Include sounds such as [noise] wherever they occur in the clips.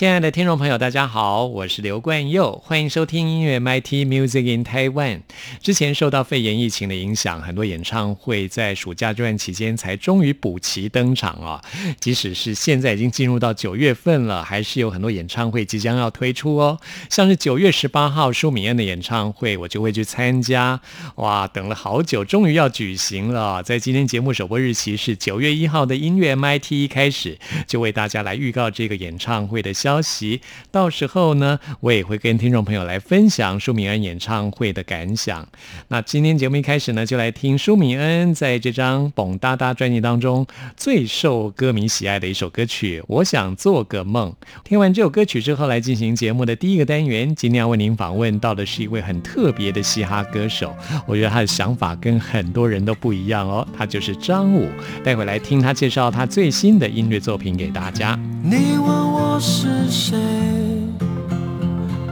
亲爱的听众朋友，大家好，我是刘冠佑，欢迎收听音乐 MIT Music in Taiwan。之前受到肺炎疫情的影响，很多演唱会在暑假这段期间才终于补齐登场啊。即使是现在已经进入到九月份了，还是有很多演唱会即将要推出哦。像是九月十八号舒敏恩的演唱会，我就会去参加。哇，等了好久，终于要举行了。在今天节目首播日期是九月一号的音乐 MIT 一开始，就为大家来预告这个演唱会的消。消息，到时候呢，我也会跟听众朋友来分享舒敏恩演唱会的感想。那今天节目一开始呢，就来听舒敏恩在这张《蹦哒哒》专辑当中最受歌迷喜爱的一首歌曲《我想做个梦》。听完这首歌曲之后，来进行节目的第一个单元。今天要为您访问到的是一位很特别的嘻哈歌手，我觉得他的想法跟很多人都不一样哦。他就是张武，待会来听他介绍他最新的音乐作品给大家。你问我是。谁？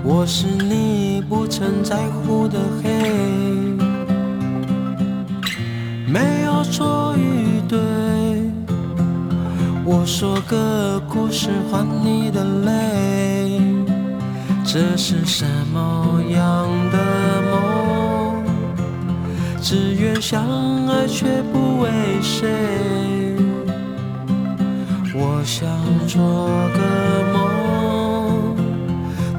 我是你不曾在乎的黑，没有错与对。我说个故事换你的泪，这是什么样的梦？只愿相爱却不为谁。我想做个梦。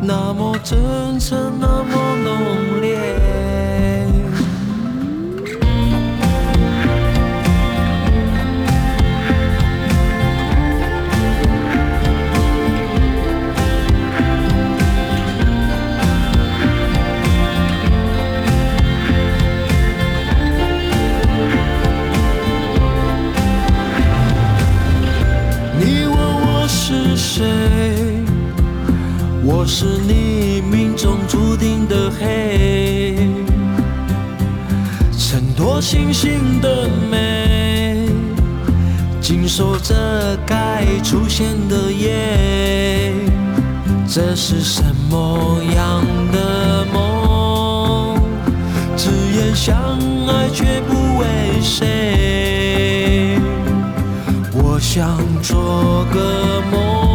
那么真诚，那么浓多星星的美，紧守着该出现的夜。这是什么样的梦？只言相爱却不为谁。我想做个梦。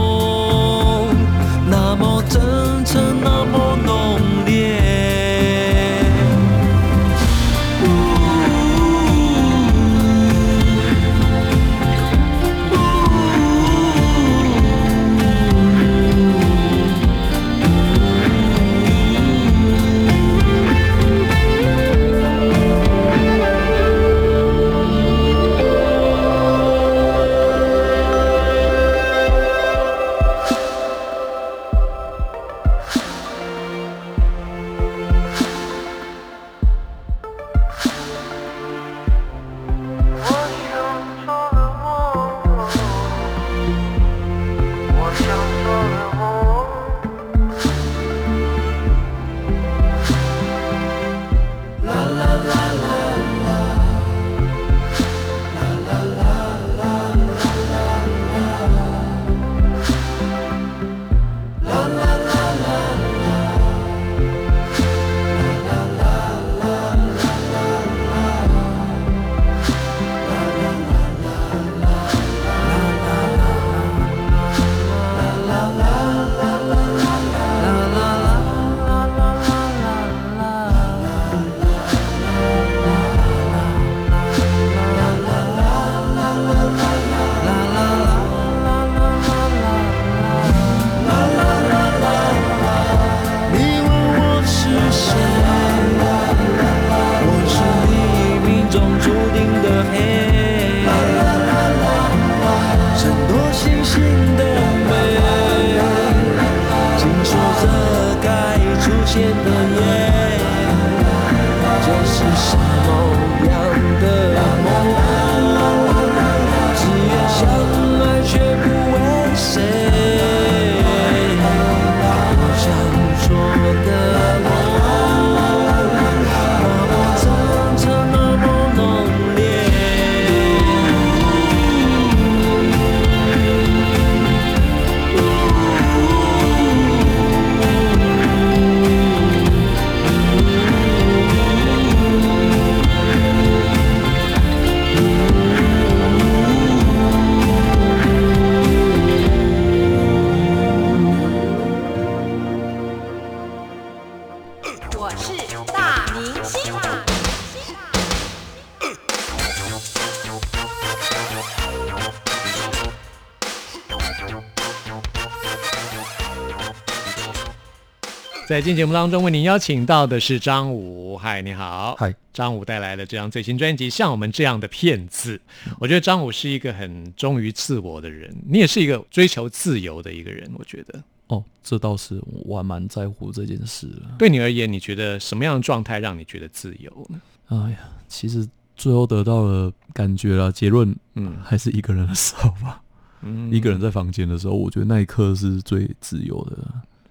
在今天节目当中，为您邀请到的是张武。嗨，你好。嗨，张武带来了这张最新专辑《像我们这样的骗子》。我觉得张武是一个很忠于自我的人，你也是一个追求自由的一个人。我觉得，哦，这倒是我还蛮在乎这件事的。对你而言，你觉得什么样的状态让你觉得自由呢？哎呀，其实最后得到了感觉了，结论，嗯嗯，还是一个人的时候吧。嗯一个人在房间的时候，我觉得那一刻是最自由的。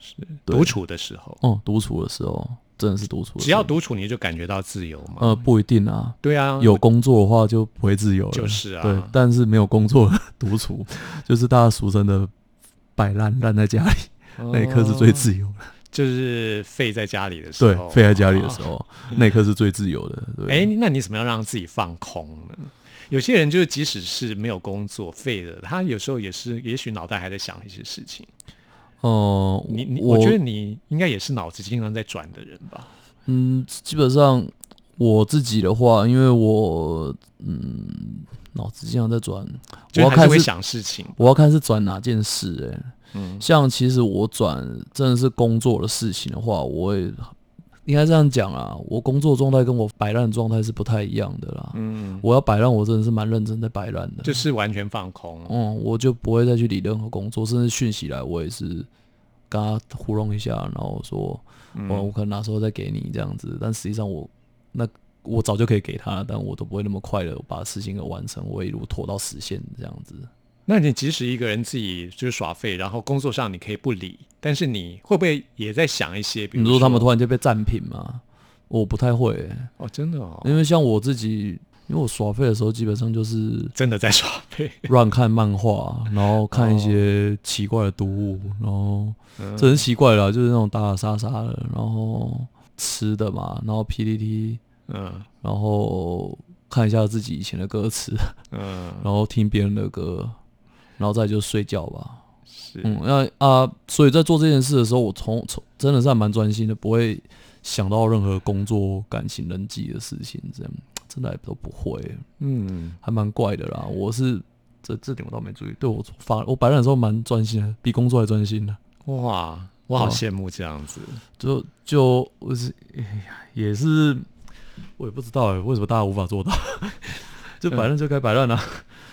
是独处的时候，哦，独处的时候真的是独处的时候，只要独处你就感觉到自由嘛。呃不一定啊，对啊，有工作的话就不会自由了。就是啊对，但是没有工作独处，[laughs] 就是大家俗称的摆烂，烂在家里，那一刻是最自由的。哦就是废在家里的时候对废，，在家里的时候，那一刻是最自由的。对，哎、那你怎么样让自己放空呢？有些人就是即使是没有工作废了，他有时候也是，也许脑袋还在想一些事情。哦，你你，我我觉得你应该也是脑子经常在转的人吧？嗯，基本上我自己的话，因为我嗯脑子经常在转，我要看是想事情。我要看是转哪件事、欸。嗯像其实我转真的是工作的事情的话，我也应该这样讲啊，我工作状态跟我摆烂的状态是不太一样的啦。嗯，我要摆烂，我真的是蛮认真在摆烂的。就是完全放空。嗯，我就不会再去理任何工作，甚至讯息来，我也是跟他糊弄一下，然后说，嗯我我可能哪时候再给你这样子，但实际上我那我早就可以给他了，但我都不会那么快的把事情给完成，我一路拖到实现这样子。那你即使一个人自己就是耍废，然后工作上你可以不理，但是你会不会也在想一些？比如你说他们突然就被占品吗？我不太会欸、哦，真的哦，因为像我自己，因为我耍废的时候基本上就是真的在耍废。乱看漫画，然后看一些奇怪的读物，然后嗯这很奇怪了，就是那种打打杀杀的，然后吃的嘛，然后 PPT，嗯然后看一下自己以前的歌词，嗯，然后听别人的歌，然后再就睡觉吧。是嗯，那啊，所以在做这件事的时候，我从从真的是还蛮专心的，不会想到任何工作、感情、人际的事情，这样真的还都不会，嗯，还蛮怪的啦。我是这这点我倒没注意，对我发我摆烂的时候蛮专心的，比工作还专心的。哇，我好哦羡慕这样子。就就我是哎呀，也是我也不知道哎，为什么大家无法做到？[laughs] 就摆烂就该摆烂啊！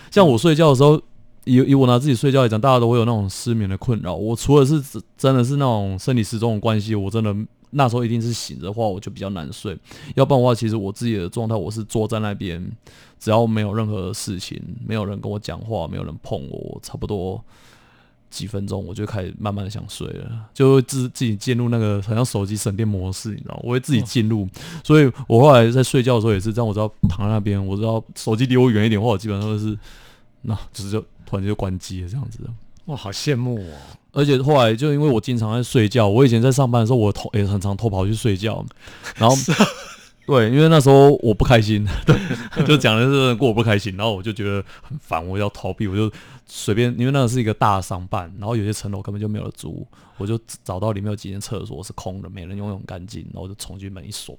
像我睡觉的时候，以以我拿自己睡觉来讲，大家都会有那种失眠的困扰。我除了是真真的是那种生理时钟的关系，我真的那时候一定是醒着的话，我就比较难睡。要不然的话，其实我自己的状态，我是坐在那边，只要没有任何事情，没有人跟我讲话，没有人碰我，我差不多几分钟我就开始慢慢的想睡了，就会自自己进入那个好像手机省电模式，你知道，我会自己进入，所以我后来在睡觉的时候也是这样，我只要躺在那边，我只要手机离我远一点，或者基本上都是那就是就突然就关机了这样子。哇，好羡慕哦。而且后来就因为我经常在睡觉，我以前在上班的时候，我偷也很常偷跑去睡觉，[laughs] 然后对，因为那时候我不开心，对，[laughs] 就讲的是过我不开心，然后我就觉得很烦，我要逃避，我就随便，因为那个是一个大商办，然后有些层楼根本就没有人租，我就找到里面有几间厕所是空的，没人用，用很干净，然后我就冲进门一锁，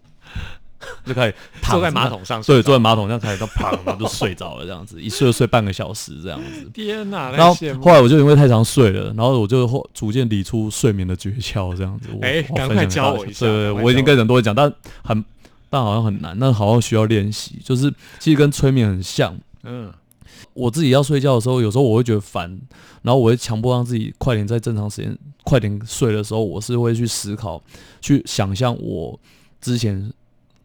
[laughs] 就可以躺坐在马桶上睡对，坐在马桶上开始到啪，然后就睡着了，这样子，一睡就睡半个小时这样子。天哪，然后后来我就因为太常睡了，然后我就后逐渐理出睡眠的诀窍，这样子。我哎赶快教我一下对对，我已经跟很多人讲，但很但好像很难，那好像需要练习。就是其实跟催眠很像，嗯我自己要睡觉的时候，有时候我会觉得烦，然后我会强迫让自己快点在正常时间快点睡的时候，我是会去思考，去想象我之前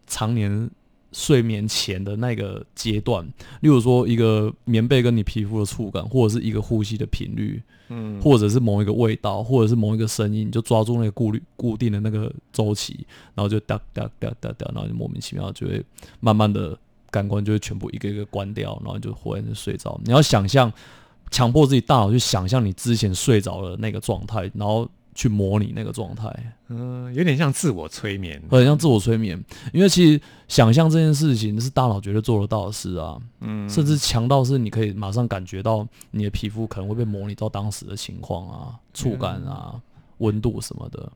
常年睡眠前的那个阶段，例如说一个棉被跟你皮肤的触感，或者是一个呼吸的频率，嗯，或者是某一个味道，或者是某一个声音，你就抓住那个固律固定的那个周期，然后就哒哒哒哒哒，然后就莫名其妙就会慢慢的感官就会全部一个一个关掉，然后就忽然就睡着。你要想象，强迫自己大脑去想象你之前睡着的那个状态，然后去模拟那个状态，嗯，有点像自我催眠。很像自我催眠。因为其实想象这件事情是大脑绝对做得到的事啊，嗯，甚至强到是你可以马上感觉到你的皮肤可能会被模拟到当时的情况啊、触感啊、温度什么的。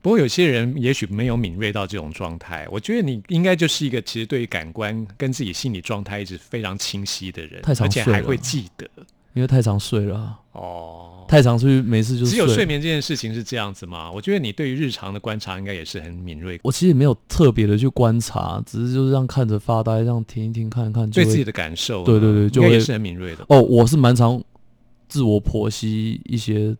不过有些人也许没有敏锐到这种状态，我觉得你应该就是一个其实对于感官跟自己心理状态一直非常清晰的人，太常睡了而且还会记得。因为太常睡了啊，哦，太常去没事就是只有睡。眠这件事情是这样子吗？我觉得你对于日常的观察应该也是很敏锐，我其实也没有特别的去观察，只是就是这样看着发呆，这样听一听看一看，对自己的感受呢，对对对就也是很敏锐的。哦，我是蛮常自我剖析一些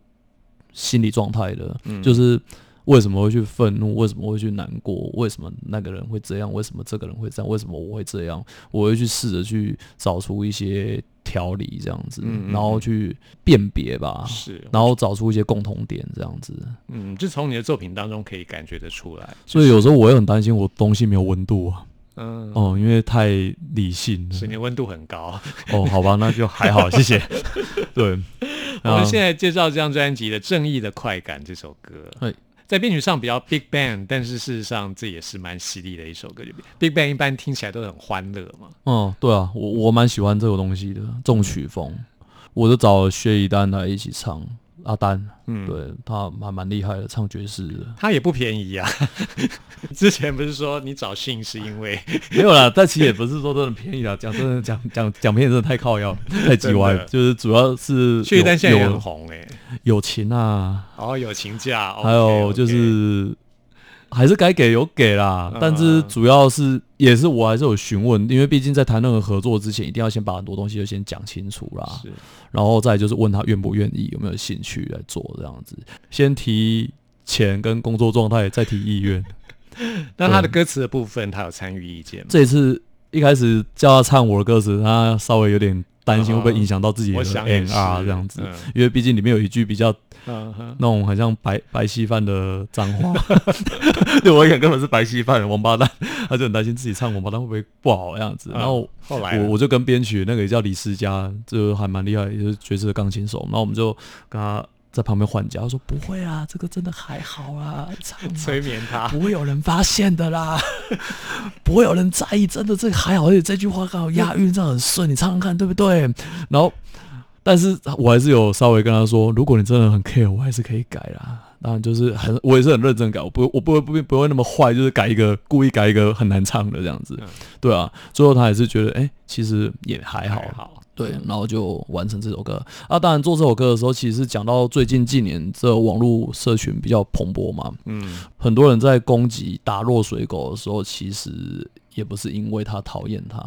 心理状态的，嗯就是为什么会去愤怒，为什么会去难过，为什么那个人会这样，为什么这个人会这样，为什么我会这样，我会去试着去找出一些条理，这样子，嗯嗯然后去辨别吧，是，然后找出一些共同点，这样子。嗯，就从你的作品当中可以感觉得出来。所以有时候我也很担心我东西没有温度啊，嗯，哦，因为太理性了所以。你温度很高。哦，好吧，那就还好，谢谢。[laughs] 对，啊我们现在介绍这张专辑的《正义的快感》这首歌对，在编曲上比较 Big Bang，但是事实上这也是蛮犀利的一首歌。Big Bang 一般听起来都很欢乐嘛，嗯，对啊，我我蛮喜欢这个东西的，重曲风，我就找薛一丹来一起唱。阿丹，嗯，对他还蛮厉害的，唱爵士的。他也不便宜啊。[laughs] 之前不是说你找信是因为 [laughs] 没有啦，但其实也不是说真的便宜啦，讲真的讲讲讲便宜真的太靠腰，太叽歪了，就是主要是薛一丹现在也有很红哎、友情啊，哦，友情价，还有就是还是该给有给啦，嗯。但是主要是也是我还是有询问，因为毕竟在谈任何合作之前，一定要先把很多东西就先讲清楚啦，是。然后再就是问他愿不愿意，有没有兴趣来做这样子，先提钱跟工作状态，再提意愿。[laughs] 那他的歌词的部分，他有参与意见吗？这一次一开始叫他唱我的歌词，他稍微有点担心会不会影响到自己的我想也 N 是 R 这样子，嗯因为毕竟里面有一句比较那种很像白白稀饭的脏话，[laughs] 对我讲根本是白稀饭王八蛋，他就很担心自己唱王八蛋会不会不好这样子，嗯然后后来我我就跟编曲那个也叫李思佳，就还蛮厉害，也是爵士的钢琴手，然后我们就跟他在旁边换假，他说不会啊，这个真的还好啊，唱催眠他，不会有人发现的啦，[laughs] 不会有人在意，真的这个还好，而且这句话刚好押韵，这样很顺，你唱唱看，对不对？然后，但是我还是有稍微跟他说，如果你真的很 care，我还是可以改啦。当然就是很，我也是很认真改，我不我不会不会不会那么坏，就是改一个故意改一个很难唱的这样子嗯，对啊。最后他还是觉得，哎、其实也还好还，好，对，然后就完成这首歌。啊。当然做这首歌的时候，其实是讲到最近近年这网络社群比较蓬勃嘛，嗯，很多人在攻击打落水狗的时候，其实也不是因为他讨厌他，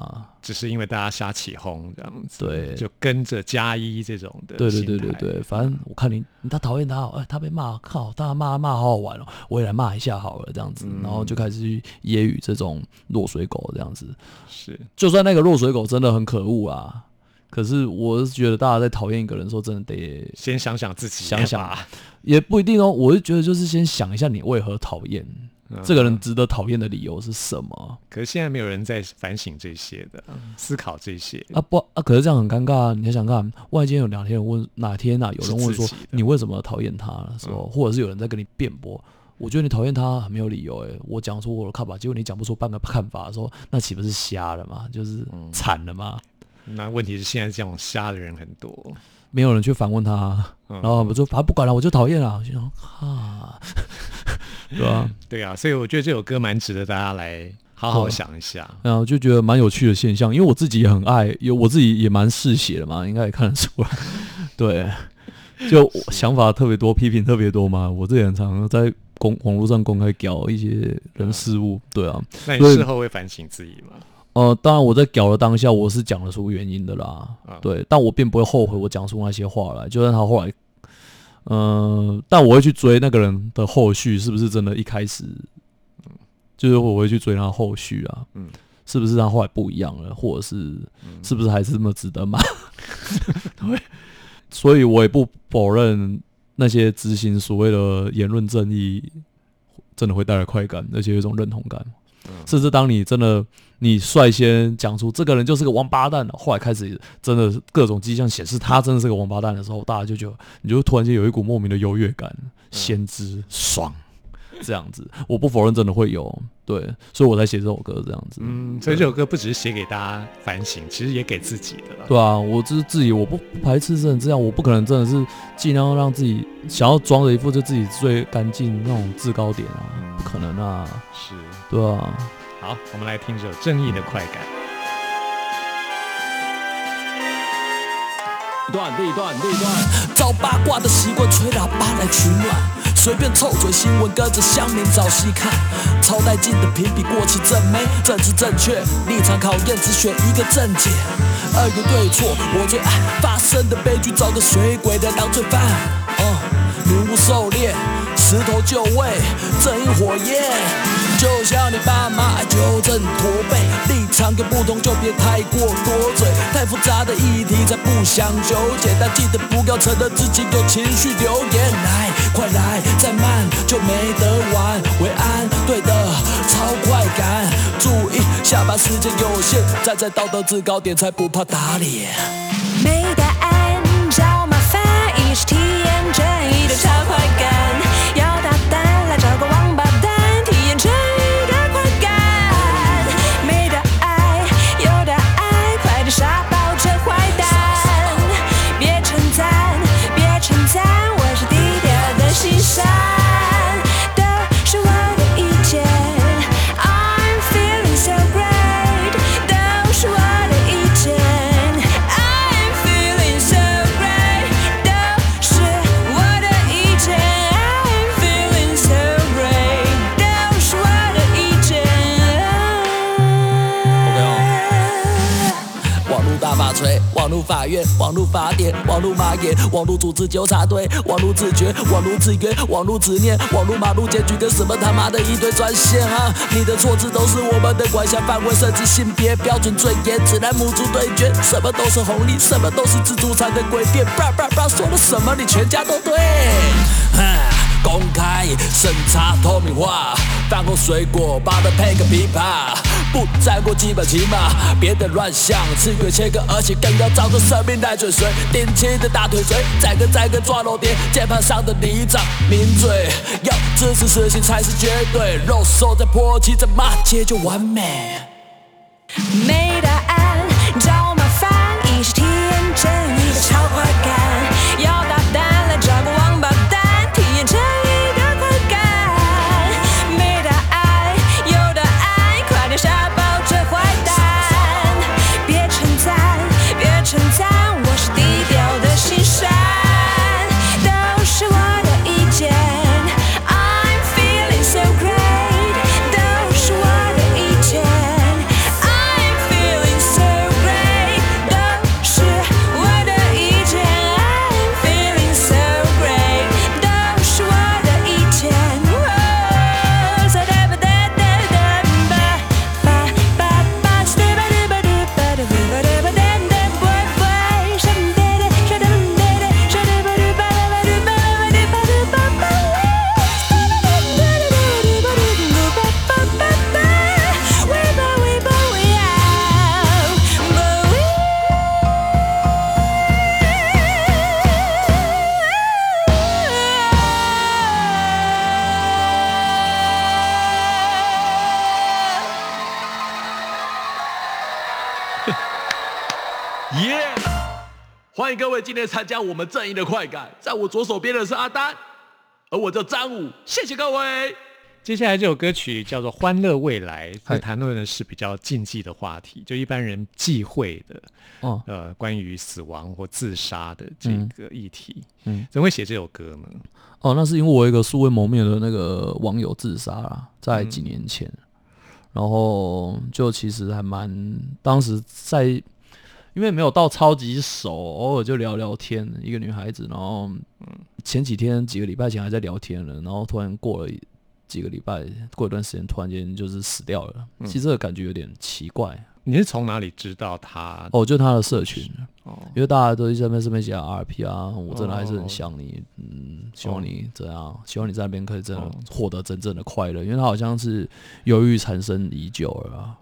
只是因为大家瞎起哄这样子，对。就跟着加一这种的，对对对对，对，反正我看你他讨厌他，哎，他被骂，靠，大家骂骂好好玩哦，我也来骂一下好了，这样子，嗯。然后就开始去揶揄这种落水狗这样子。是，就算那个落水狗真的很可恶啊，可是我是觉得大家在讨厌一个人的时候，真的得先想想自己，想想也不一定哦。我是觉得就是先想一下你为何讨厌嗯这个人，值得讨厌的理由是什么。可是现在没有人在反省这些的，思考这些，啊不啊，可是这样很尴尬啊！你想想看，万一今天有两天问哪天啊，有人问说你为什么讨厌他的时候，或者是有人在跟你辩驳，我觉得你讨厌他很没有理由诶、我讲出我的看法，结果你讲不出半个看法的时候，那岂不是瞎了吗？就是嗯惨了吗？那问题是现在这种瞎的人很多，没有人去反问他，嗯然后我就反正不管了，我就讨厌了。我就想啊，对啊、[laughs] 对啊，所以我觉得这首歌蛮值得大家来好好想一下。然后就觉得蛮有趣的现象，因为我自己也很爱，有我自己也蛮嗜血的嘛，应该也看得出来。[laughs] 对，就我想法特别多，批评特别多嘛。我这也很常在公网络上公开搞一些人事物，对啊，那你事后会反省自己吗？呃，当然我在屌的当下，我是讲得出原因的啦，啊对，但我并不会后悔我讲出那些话来，就算他后来，嗯、但我会去追那个人的后续，是不是真的一开始，就是我会去追他后续啊，嗯是不是他后来不一样了，或者是是不是还是这么值得买？[laughs] 对，所以我也不否认那些执行所谓的言论正义，真的会带来快感，而且有一种认同感。甚至当你真的你率先讲出这个人就是个王八蛋，后来开始真的各种迹象显示他真的是个王八蛋的时候，大家就觉得你就突然间有一股莫名的优越感，先知爽这样子。我不否认真的会有，对，所以我才写这首歌这样子。嗯，所以这首歌不只是写给大家反省，其实也给自己的了。对啊，我就是自己，我不不排斥真的这样，我不可能真的是尽量让自己想要装着一副就自己最干净那种制高点啊，不可能啊，是，对啊。好，我们来听这首《正义的快感》。一段另一段另一段，照八卦的习惯吹喇叭来取暖，随便凑嘴新闻跟着乡民找戏看，超带劲的评比过气正妹，政治正确立场考验只选一个正解，二个对错我最爱发生的悲剧，找个水鬼来当罪犯，哦，女巫狩猎，石头就位，正义火焰。就像你爸妈爱纠正驼背，立场跟不同就别太过多嘴，太复杂的议题才不想纠结，但记得不要承认自己有情绪留言。来，快来，再慢就没得玩。为安，对的，超快感。注意，下班时间有限，站在道德制高点才不怕打脸。没答案找麻烦，一时网络法典，网络马眼，网络组织纠察队，网络自觉，网络制约，网络执念，网络马路检举跟什么他妈的一堆专线啊！你的错字都是我们的管辖范围，甚至性别标准最严，指南母猪对决，什么都是红利，什么都是自助餐的诡辩，叭叭叭说了什么你全家都对。哈公开审查透明化，饭后水果把它配个琵琶，不再过基本起码，别的乱想，吃个切割，而且更要照着生命来追随，顶起的大腿锤，再跟再跟抓漏点，键盘上的泥掌抿嘴，要支持死刑才是绝对，肉手在泼骑，在骂街就完美。参加我们正义的快感，在我左手边的是阿丹，而我叫张武，谢谢各位。接下来这首歌曲叫做《欢乐未来》，嗨它谈论的是比较禁忌的话题，就一般人忌讳的，哦，呃，关于死亡或自杀的这个议题。嗯怎么会写这首歌呢？哦，那是因为我有一个素未谋面的那个网友自杀了，在几年前，然后就其实还蛮当时在，因为没有到超级熟，偶尔就聊聊天，一个女孩子，然后前几天几个礼拜前还在聊天了，然后突然过了几个礼拜，过一段时间突然间就是死掉了，其实这个感觉有点奇怪。你是从哪里知道他？哦，就他的社群，哦，因为大家都一直在那边上面写 RP 啊，我真的还是很想你，嗯，希望你这样，希望你在那边可以真的哦获得真正的快乐，因为他好像是忧郁缠身已久了啊。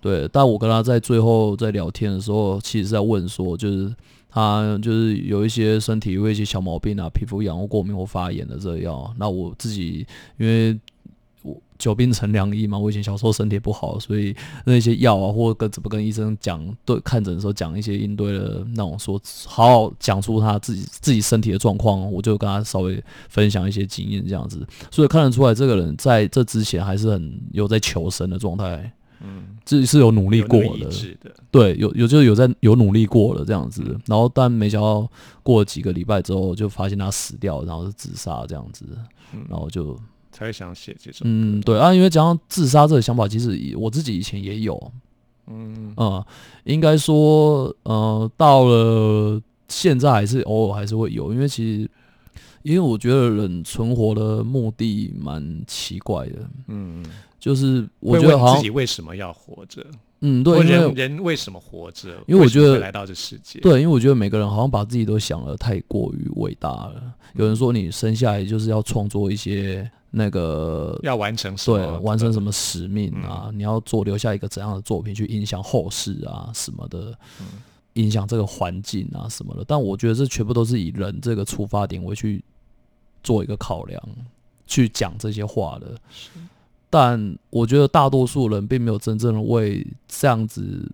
对，但我跟他在最后在聊天的时候，其实在问说，就是他就是有一些身体有一些小毛病啊，皮肤痒或过敏或发炎的这个药。那我自己因为我久病成良医嘛，我以前小时候身体不好，所以那些药啊，或跟怎么跟医生讲，对看诊的时候讲一些应对的那种说，好好讲出他自己自己身体的状况，我就跟他稍微分享一些经验这样子，所以看得出来这个人在这之前还是很有在求生的状态，嗯，这是有努力过的。意，志的，对，有有就是有在有努力过了这样子，然后但没想到过了几个礼拜之后，就发现他死掉，然后是自杀这样子，然后就才会想写这首。嗯，对啊，因为讲到自杀这个想法，其实以我自己以前也有，嗯，呃，应该说，呃，到了现在还是偶尔还是会有，因为其实，因为我觉得人存活的目的蛮奇怪的，嗯，就是我觉得好像自己，为什么要活着？嗯，对，因人为人为什么活着？因为我觉得来到这世界，对，因为我觉得每个人好像把自己都想的太过于伟大了。有人说你生下来就是要创作一些那个要完成什对？完成什么使命啊？你要做留下一个怎样的作品去影响后世啊什么的，影响这个环境啊什么的。但我觉得这全部都是以人这个出发点为去做一个考量，去讲这些话的。但我觉得大多数人并没有真正的为这样子，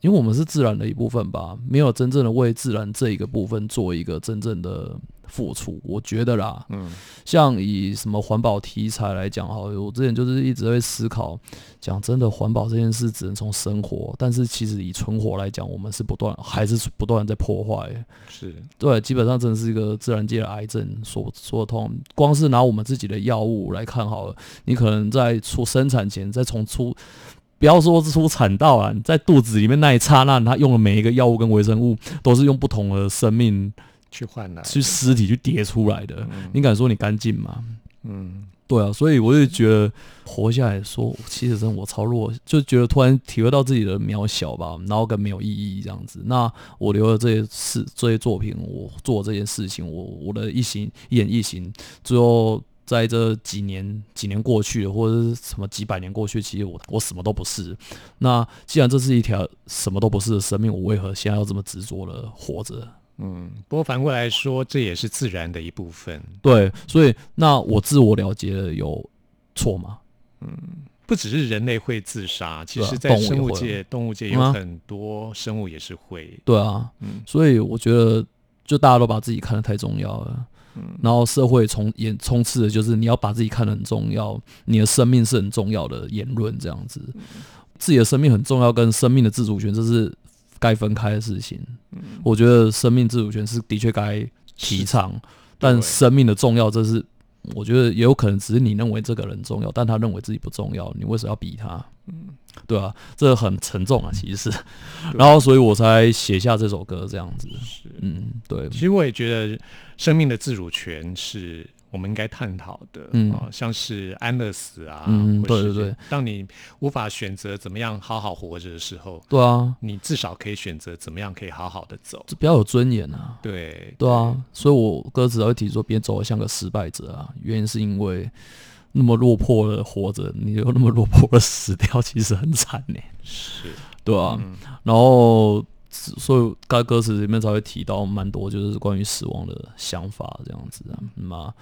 因为我们是自然的一部分吧，没有真正的为自然这一个部分做一个真正的付出。我觉得啦，嗯，像以什么环保题材来讲，哈，我之前就是一直会思考，讲真的，环保这件事只能从生活，但是其实以存活来讲，我们是不断还是不断在破坏。是对，基本上真的是一个自然界的癌症说说得通。光是拿我们自己的药物来看好了，你可能在出生产前，再从出，不要说是出产道啊，在肚子里面那一刹那，他用的每一个药物跟微生物，都是用不同的生命去换来的，去尸体去叠出来的。你敢说你干净吗？嗯，对啊，所以我就觉得活下来说，其实真的我超弱，就觉得突然体会到自己的渺小吧，然后跟没有意义这样子。那我留了这些事、这些作品，我做这件事情，我我的一行一言一行，最后在这几年几年过去了，或者是什么几百年过去，其实我我什么都不是。那既然这是一条什么都不是的生命，我为何现在要这么执着的活着？嗯，不过反过来说，这也是自然的一部分，对，所以那我自我了结了有错吗？嗯不只是人类会自杀，其实在生物界、动物界有很多生物也是会，对啊，嗯。所以我觉得就大家都把自己看得太重要了，嗯。然后社会充也充斥的就是你要把自己看得很重要，你的生命是很重要的言论这样子，自己的生命很重要，跟生命的自主权这是该分开的事情。我觉得生命自主权是的确该提倡，但生命的重要这是。我觉得也有可能只是你认为这个人重要，但他认为自己不重要，你为什么要逼他？嗯，对啊，这很沉重啊，其实 [laughs] 是。然后，所以我才写下这首歌这样子。嗯，对，其实我也觉得生命的自主权是我们应该探讨的，嗯。啊，像是安乐死啊，嗯对对对，当你无法选择怎么样好好活着的时候，对啊，你至少可以选择怎么样可以好好的走，这比较有尊严啊。对，对啊，所以我歌词才会提说别走得像个失败者啊，原因是因为那么落魄的活着，你又那么落魄的死掉，其实很惨呢、是，对啊，然后所以该歌词里面才会提到蛮多，就是关于死亡的想法这样子啊，嗯啊，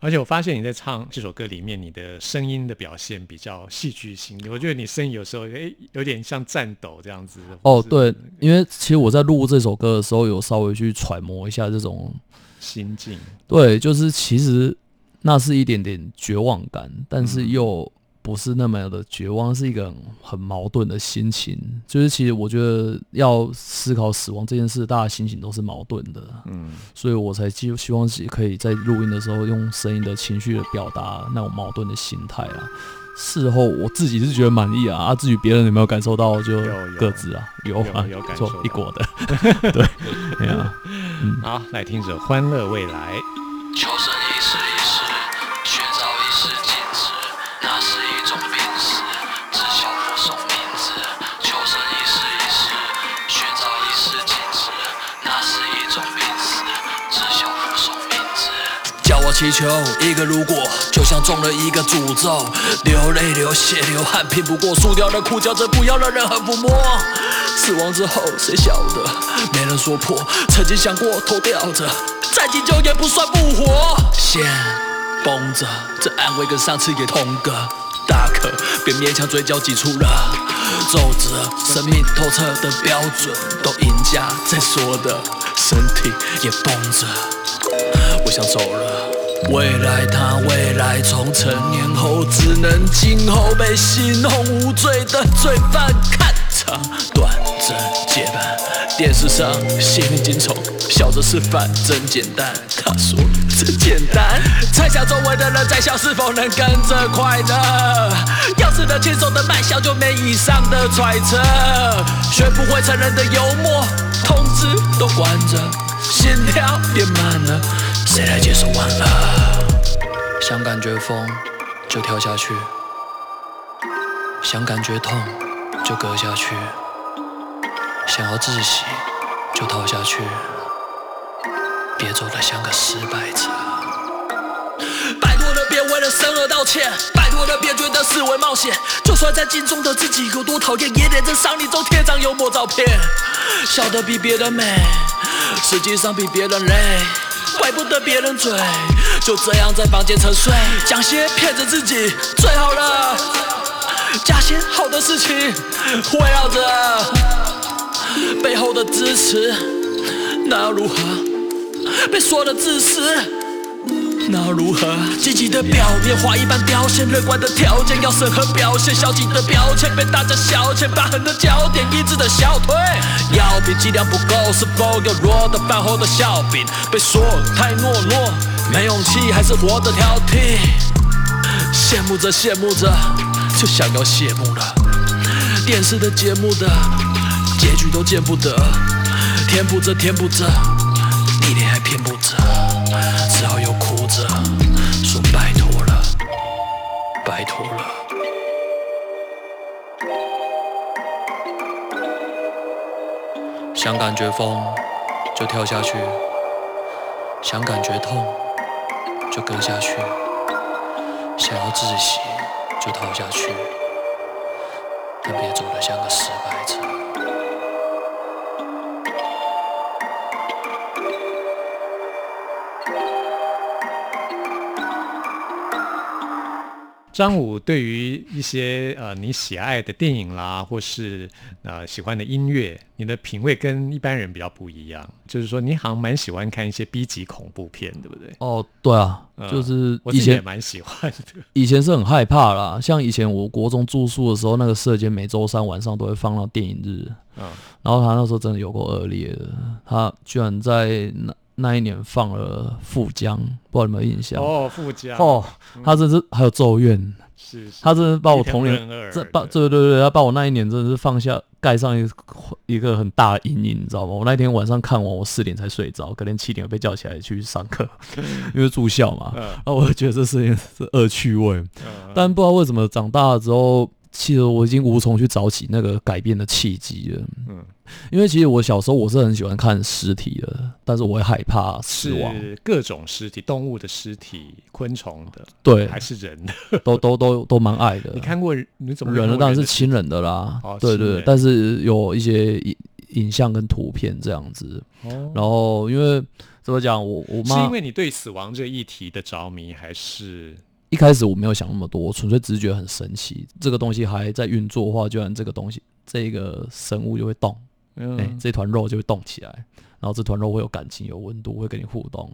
而且我发现你在唱这首歌里面，你的声音的表现比较戏剧性，我觉得你声音有时候诶有点像颤抖这样子。哦对，因为其实我在录这首歌的时候，有稍微去揣摩一下这种心境，对，就是其实那是一点点绝望感，但是又不是那么的绝望，是一个很很矛盾的心情。就是其实我觉得要思考死亡这件事，大家心情都是矛盾的，嗯，所以我才希希望是可以在录音的时候用声音的情绪的表达那种矛盾的心态啊。事后我自己是觉得满意啊，啊，至于别人有没有感受到，就各自啊，有啊，有有感受一国的，[laughs] 对，对啊，好，来听着《欢乐未来》。祈求一个如果，就像中了一个诅咒，流泪流血流汗，拼不过输掉的苦叫着不要让任何抚摸。死亡之后谁晓得？没人说破，曾经想过头吊着，再急救也不算复活。线绷着，这安慰跟上次也同个。大可别勉强嘴角挤出了皱褶，生命透彻的标准都赢家在说的，身体也绷着。我想走了。未来他未来从成年后只能今后被形容无罪的罪犯，看长短真接班。电视上幸运金虫笑着示范真简单，他说真简单。猜想周围的人在笑，是否能跟着快乐？要是能轻松的卖笑，就没以上的揣测。学不会成人的幽默，通知都关着，心跳变慢了，谁来接手完了？想感觉风就跳下去，想感觉痛就割下去，想要窒息就逃下去，别走得像个失败者。拜托了，别为了生而道歉。拜托了，别觉得视为冒险。就算在镜中的自己有多讨厌，也得在伤你中贴张幽默照片。笑得比别人美，实际上比别人累。怪不得别人嘴，就这样在房间沉睡，讲些骗着自己最好了，假些好的事情围绕着背后的支持，那又如何？被说的自私。那如何？积极的表面花一般凋谢，乐观的条件要审核表现，消极的标签被大家消遣，把狠的焦点一直的消退。药品剂量不够，是否有弱的饭后的笑柄？被说太懦弱，没勇气，还是活得挑剔？羡慕着羡慕着，就想要谢幕了。电视的节目的结局都见不得，填补着填补着，你脸还骗不着，只好又苦着说拜托了，拜托了。想感觉风就跳下去，想感觉痛就割下去，想要窒息就逃下去，但别走得像个失败者。张武对于一些呃你喜爱的电影啦，或是呃喜欢的音乐，你的品味跟一般人比较不一样。就是说，你好像蛮喜欢看一些 B 级恐怖片，对不对？哦，对啊，嗯就是我以前己也蛮喜欢的。[laughs] 以前是很害怕啦，像以前我国中住宿的时候，那个社间每周三晚上都会放到电影日，嗯，然后他那时候真的有够恶劣的，他居然在那那一年放了《富江》，不知道有没有印象？哦，富江。哦，他真是还有《咒怨》，是是。他真是把我童年这把对。对对，他把我那一年真的是放下盖上一个一个很大的阴影，你知道吗？我那天晚上看完，我四点才睡着，隔天七点被叫起来去上课，[laughs] 因为住校嘛。嗯。然后我就觉得这事情是恶趣味，嗯。但不知道为什么长大了之后，其实我已经无从去找起那个改变的契机了。嗯，因为其实我小时候我是很喜欢看尸体的，但是我会害怕死亡。是各种尸体，动物的尸体、昆虫的，对，还是人的？[laughs] 都都都都蛮爱的。你看过你怎么人的当然是亲人的啦，哦对对对，但是有一些影影像跟图片这样子。哦然后因为怎么讲，我我妈是因为你对死亡这议题的着迷，还是一开始我没有想那么多，我纯粹只是觉得很神奇，这个东西还在运作的话，居然这个东西这个生物就会动，嗯哎、这团肉就会动起来，然后这团肉会有感情、有温度，会跟你互动。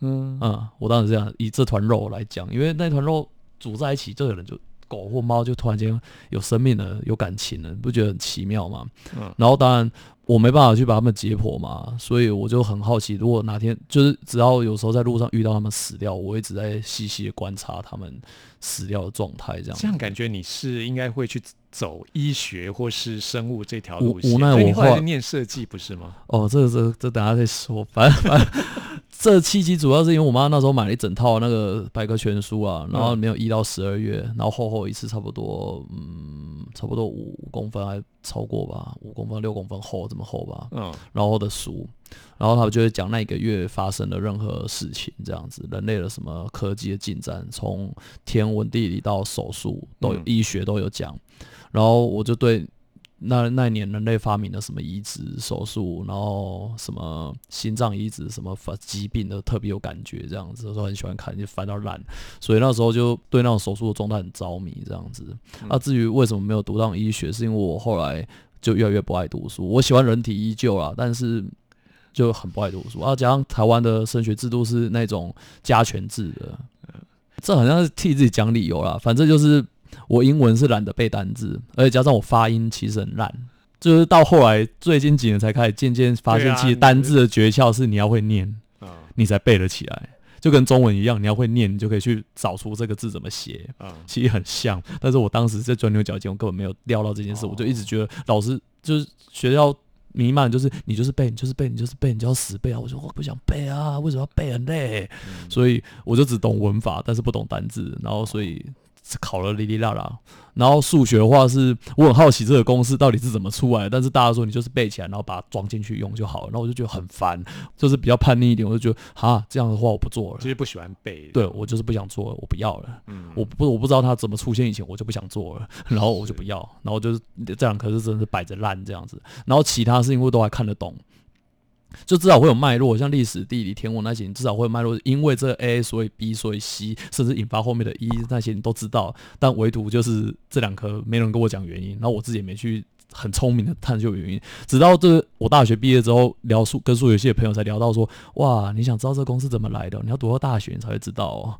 嗯嗯，我当时这样以这团肉来讲，因为那团肉煮在一起，这个人就狗或猫就突然间有生命了，有感情了，你不觉得很奇妙吗？嗯然后当然我没办法去把它们解剖嘛，所以我就很好奇，如果哪天就是只要有时候在路上遇到它们死掉，我一直在细细的观察它们死掉的状态，这样这样感觉你是应该会去走医学或是生物这条路线，无奈我后后来念设计不是吗？哦，这这这等下再说。反正反正这契机主要是因为我妈那时候买了一整套那个百科全书啊，然后没有一到十二月，然后厚厚一次差不多嗯差不多五公分还超过吧，五公分六公分厚这么厚吧，嗯然后的书，然后他们就会讲那一个月发生的任何事情，这样子，人类的什么科技的进展，从天文地理到手术都有，嗯医学都有讲。然后我就对那那一年人类发明了什么移植手术，然后什么心脏移植什么发疾病的特别有感觉，这样子，我都很喜欢看，就翻到烂，所以那时候就对那种手术的状态很着迷，这样子。那、至于为什么没有读到医学，是因为我后来就越来越不爱读书。我喜欢人体依旧啦，但是就很不爱读书。啊，加上台湾的升学制度是那种加权制的，这好像是替自己讲理由啦。反正就是我英文是懒得背单字，而且加上我发音其实很烂。就是到后来最近几年才开始渐渐发现，其实单字的诀窍是你要会念，嗯你才背得起来。就跟中文一样，你要会念，你就可以去找出这个字怎么写。嗯其实很像，但是我当时在钻牛角尖，我根本没有料到这件事，哦我就一直觉得老师就是学校弥漫，就是你就是背，你就是背，你就是背，你就要死背啊！我说我不想背啊，为什么要背很累？所以我就只懂文法，但是不懂单字，然后所以考了哩哩啦啦。然后数学的话是，我很好奇这个公式到底是怎么出来的，但是大家说你就是背起来，然后把它装进去用就好了。然后我就觉得很烦，[laughs] 就是比较叛逆一点，我就觉得哈这样的话我不做了就。是不喜欢背，对我就是不想做了，我不要了。嗯我不我不知道它怎么出现以前，我就不想做了，[laughs] 然后我就不要，然后就是这两科是真的是摆着烂这样子，然后其他是因为都还看得懂，就至少会有脉络，像历史、地理、天文那些，你至少会有脉络，因为这 A 所以 B 所以 C，甚至引发后面的 E 那些你都知道，但唯独就是这两科没人跟我讲原因，然后我自己也没去。很聪明的探究原因，直到这我大学毕业之后聊数跟数学系的朋友才聊到说，哇，你想知道这个公式怎么来的？你要读到大学你才会知道哦。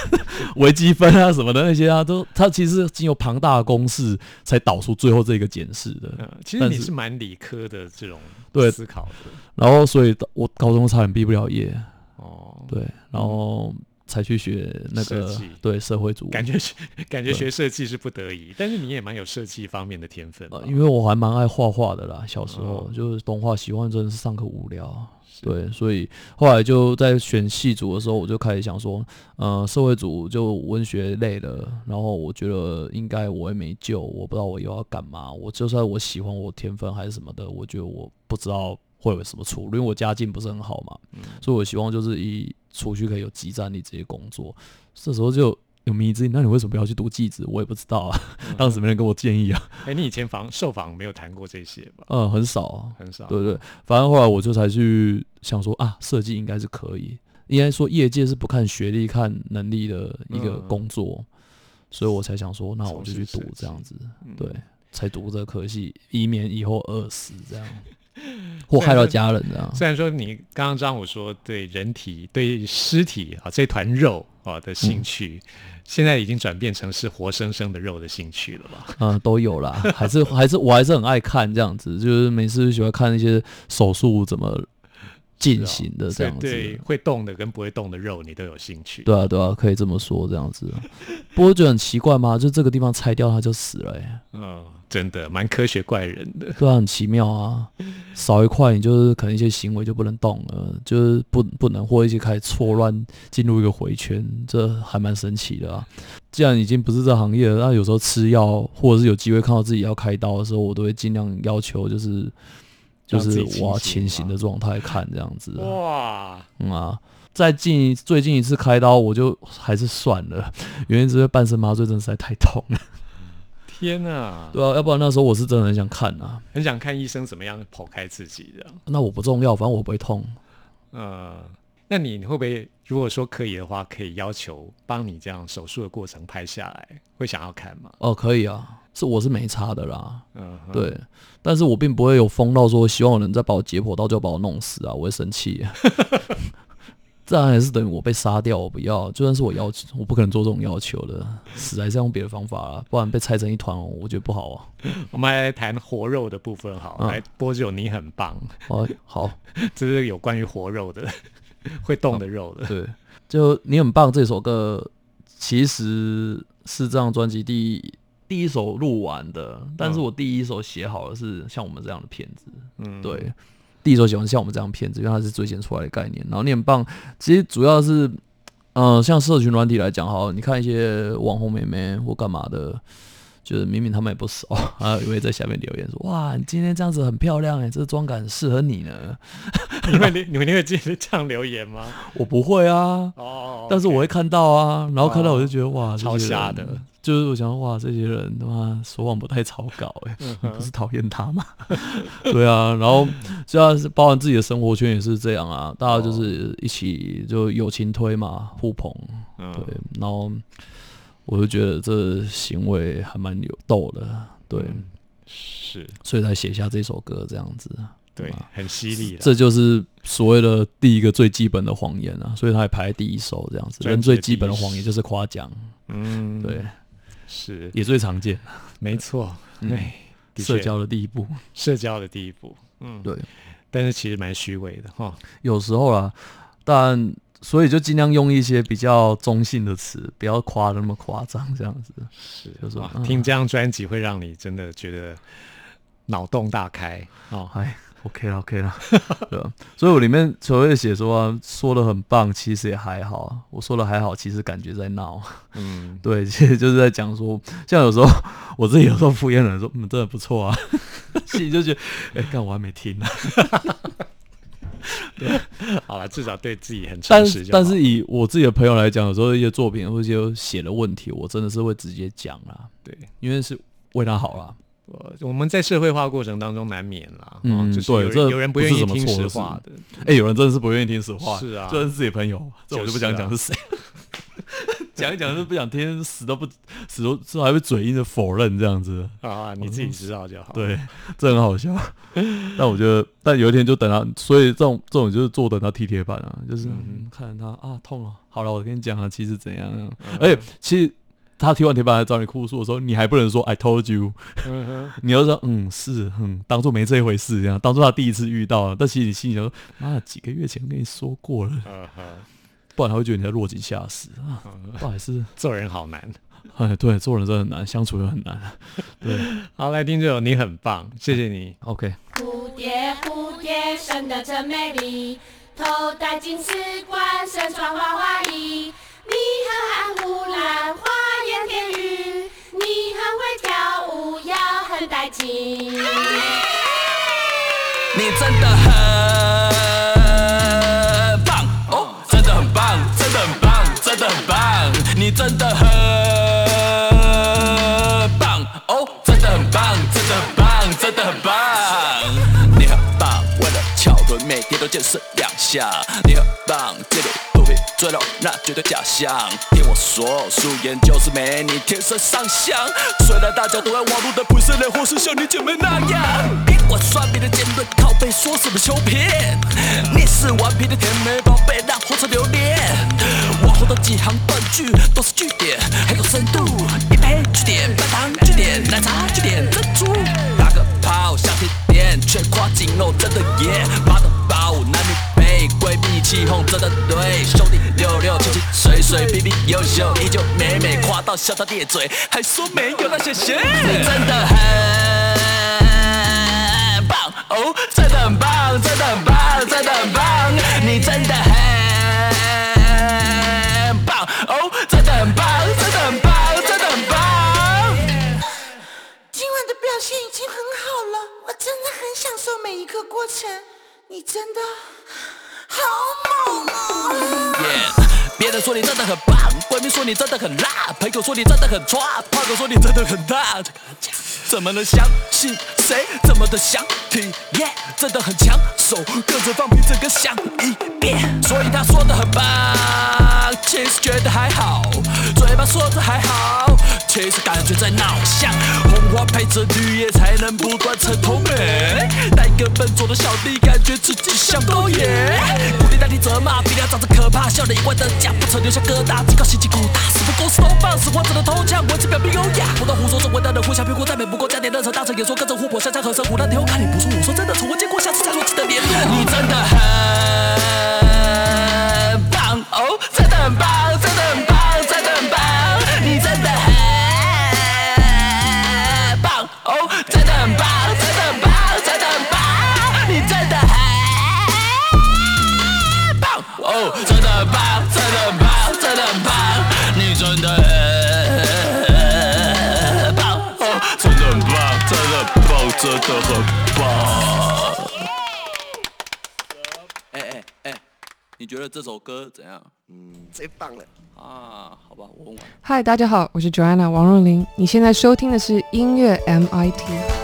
[laughs] 微积分啊什么的那些啊，都它其实经由庞大的公式才导出最后这个检视的。嗯，其实你是蛮理科的这种对思考的然后所以我高中差点毕不了业，哦，对，然后才去学那个对社会主义，感觉学 [laughs] 感觉学设计是不得已，但是你也蛮有设计方面的天分因为我还蛮爱画画的啦，小时候、哦。就是动画喜欢，真的是上课无聊。对，所以后来就在选系组的时候，我就开始想说，呃，社会组就文学类的，然后我觉得应该我也没救，我不知道我以后要干嘛。我就算我喜欢我天分还是什么的，我觉得我不知道会有什么出路，因为我家境不是很好嘛，所以我希望就是以储蓄可以有集战力这些工作。这时候就有迷之，那你为什么不要去读记者？我也不知道啊，当时没人跟我建议啊，[laughs] 哎，你以前访受访没有谈过这些吧？嗯，很少啊。很少，对对，反正后来我就才去想说啊，设计应该是可以，应该说业界是不看学历、看能力的一个嗯。工作，所以我才想说，那我就去读这样子，嗯。对，才读这个科系，以免以后饿死这样，[laughs] 或害到家人这样。虽然说你刚刚张武说对人体、对尸体啊这团肉啊的兴趣，现在已经转变成是活生生的肉的兴趣了吧？嗯，[laughs] 都有啦，还是还是我还是很爱看这样子，就是每次喜欢看那些手术怎么进行的这样子。对会动的跟不会动的肉，你都有兴趣。对啊，对啊，可以这么说，这样子。不过觉得很奇怪吗？就这个地方拆掉，它就死了、欸，[laughs] 嗯，真的蛮科学怪人的。对啊，很奇妙啊。少一块，你就是可能一些行为就不能动了，就是不不能或一些开始错乱，进入一个回圈，这还蛮神奇的啊。既然已经不是这行业了，那有时候吃药或者是有机会看到自己要开刀的时候，我都会尽量要求就是就是让自己我要清醒吗清醒的状态看这样子啊。哇，嗯啊，再近一最近一次开刀，我就还是算了，原因是因为半身麻醉真的实在太痛了。天哪！对啊，要不然那时候我是真的很想看啊。很想看医生怎么样剖开自己的。那我不重要，反正我不会痛。呃，那你会不会如果说可以的话，可以要求帮你这样手术的过程拍下来，会想要看吗？哦，可以啊，是我是没差的啦。嗯，对，但是我并不会有疯到说希望有人再把我解剖到就把我弄死啊，我会生气。[laughs] 这样还是等于我被杀掉，我不要。就算是我要求，我不可能做这种要求的，死还是要用别的方法啊，不然被拆成一团，我觉得不好啊。我们来谈活肉的部分好来波九你很棒，哦，好，[laughs] 这是有关于活肉的，[laughs] 会动的肉的。对，就你很棒这首歌，其实是这张专辑第第一首录完的，但是我第一首写好的是像我们这样的片子，嗯，对，第一首喜欢像我们这样的片子，因为它是最先出来的概念。然后你很棒，其实主要是，呃，像社群软体来讲，好，你看一些网红妹妹或干嘛的，就是明明他们也不熟，啊，也会在下面留言说，哇，你今天这样子很漂亮哎，这个妆感适合你呢。[laughs] 你们你们会记得这样留言吗？我不会啊，哦，但是我会看到啊，然后看到我就觉得、哇，超瞎的，就是我想哇，这些人他妈说谎不太草稿哎、不是讨厌他吗？[laughs] 对啊，然后虽然是包含自己的生活圈也是这样啊，大家就是一起就友情推嘛，互捧，嗯对，然后我就觉得这行为还蛮有逗的，对，嗯是所以才写下这首歌这样子。对，很犀利了。这就是所谓的第一个最基本的谎言啊，所以他也排第一首这样子。人最基本的谎言就是夸奖，嗯，对，是也最常见，没错，嗯对，社交的第一步。社交的第一步，嗯，对，但是其实蛮虚伪的哈。有时候啦，但所以就尽量用一些比较中性的词，不要夸的那么夸张，这样子。是就是哇嗯听这张专辑会让你真的觉得脑洞大开哦。哎，OK 了，OK 了，对吧？所以我里面所谓的写说啊，说的很棒，其实也还好啊。我说的还好，其实感觉在闹。嗯，对，其实就是在讲说，像有时候我自己有时候敷衍人说，嗯，真的不错啊，[laughs] 心里就觉得，哎、干我还没听呢、[laughs] 对好了，至少对自己很诚实。但是以我自己的朋友来讲，有时候一些作品或者一些写的问题，我真的是会直接讲啦，对，因为是为他好啦。我我们在社会化过程当中难免啦，嗯哦就是有人有人不愿意听实话的，哎、有人真的是不愿意听实话，是啊。就算是自己朋友，这我就不想讲是谁，[laughs] 讲一讲就不想听，死都不死都之后还会嘴硬的否认这样子，啊，你自己知道就好。，对，这很好笑。[laughs] 但我觉得，但有一天就等他，所以这种这种就是坐等他踢铁板啊，就是、嗯、看着他啊痛了，好了，我跟你讲啊，其实怎样样，而且其实。他踢完铁板来找你哭诉的时候，你还不能说 I told you，嗯，你要说嗯是嗯，当做没这一回事这样，当做他第一次遇到了，但其实你心里想说，妈几个月前跟你说过了，嗯，不然他会觉得你在落井下石啊，不好意思，做人好难。哎对，做人真的很难，相处又很难，对 [laughs] 好，来听这首，你很棒，谢谢你。，OK，蝴蝶，蝴蝶生得真美丽，头戴金丝冠，身穿花花衣。很带劲。你真的很棒哦，真的很棒，真的很棒，真的很棒，你真的很棒哦，真的很棒，真的很棒，真的很棒，你很棒，为了翘臀每天都健身两下，你很棒，这里不必追了，那绝对假象。听我说，素颜就是美，你天生上相。虽然大家都爱网络的不是人，或是像你姐妹那样，比我酸逼的尖锐靠背，说什么修片？你是顽皮的甜美宝贝，让火车榴莲。往后的几行断句都是句点，很有深度。一杯句点，半糖句点，奶茶句点，珍珠。打个炮想甜点，却夸紧肉真的耶，起哄真的对，兄弟六六七七水水，比比优秀，依旧美美，夸到笑到咧嘴，还说没有那些鞋，真的很棒哦，真的很棒，真的很棒，真的很棒，你真的很棒哦，真的很棒，真的很棒，真的很棒。今晚的表现已经很好了，我真的很享受每一个过程。你真的好猛！别人说你真的很棒，闺蜜说你真的很辣，朋友说你真的很抓，炮友说你真的很大，怎么能相信谁？怎么的想体验？真的很抢手，跟着放屁整个想一遍。所以他说的很棒，其实觉得还好，嘴巴说着还好，其实感觉在闹像。红花配着绿叶，才能不断成透美。带个笨拙的小弟，感觉自己像多爷。鼓励代替责骂，鼻梁长着可怕，笑脸一贯的假不曾留下疙瘩，警告心机鼓大，死不狗屎都放肆，患者的偷抢，文字表面优雅，不断胡说，中文的人互相骗过，再美不过加点热忱，大声演说，跟着琥珀香香和声，湖南天后看你不顺，我说真的，从未见过，下次再说记得联络。你真的很棒哦，真的很棒，你觉得这首歌怎样？嗯最棒了！啊，好吧，我问完。嗨，大家好，我是 Joanna 王若琳。你现在收听的是音乐 MIT。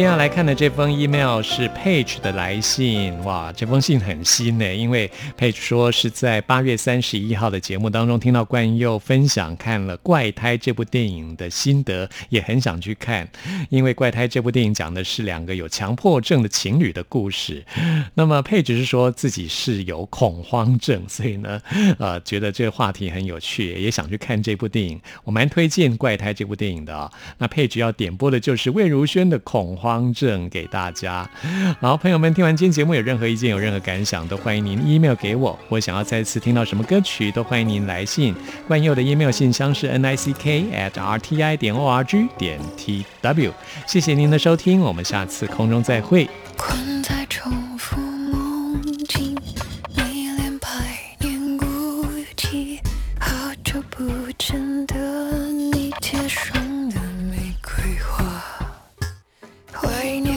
天要来看的这封 email 是 Page 的来信，哇，这封信很新呢，因为 Page 说是在八月三十一号的节目当中听到冠佑分享看了《怪胎》这部电影的心得，也很想去看，因为《怪胎》这部电影讲的是两个有强迫症的情侣的故事。那么 Page 是说自己是有恐慌症，所以呢，呃，觉得这个话题很有趣，也想去看这部电影。我蛮推荐《怪胎》这部电影的啊、那 Page 要点播的就是魏如萱的《恐慌方正》给大家。好朋友们听完今天节目有任何意见、有任何感想，都欢迎您 email 给我。我想要再次听到什么歌曲，都欢迎您来信。冠佑的 email 信箱是 n i c k at r t i 点 o r g 点 t w。谢谢您的收听，我们下次空中再会。困在重复 I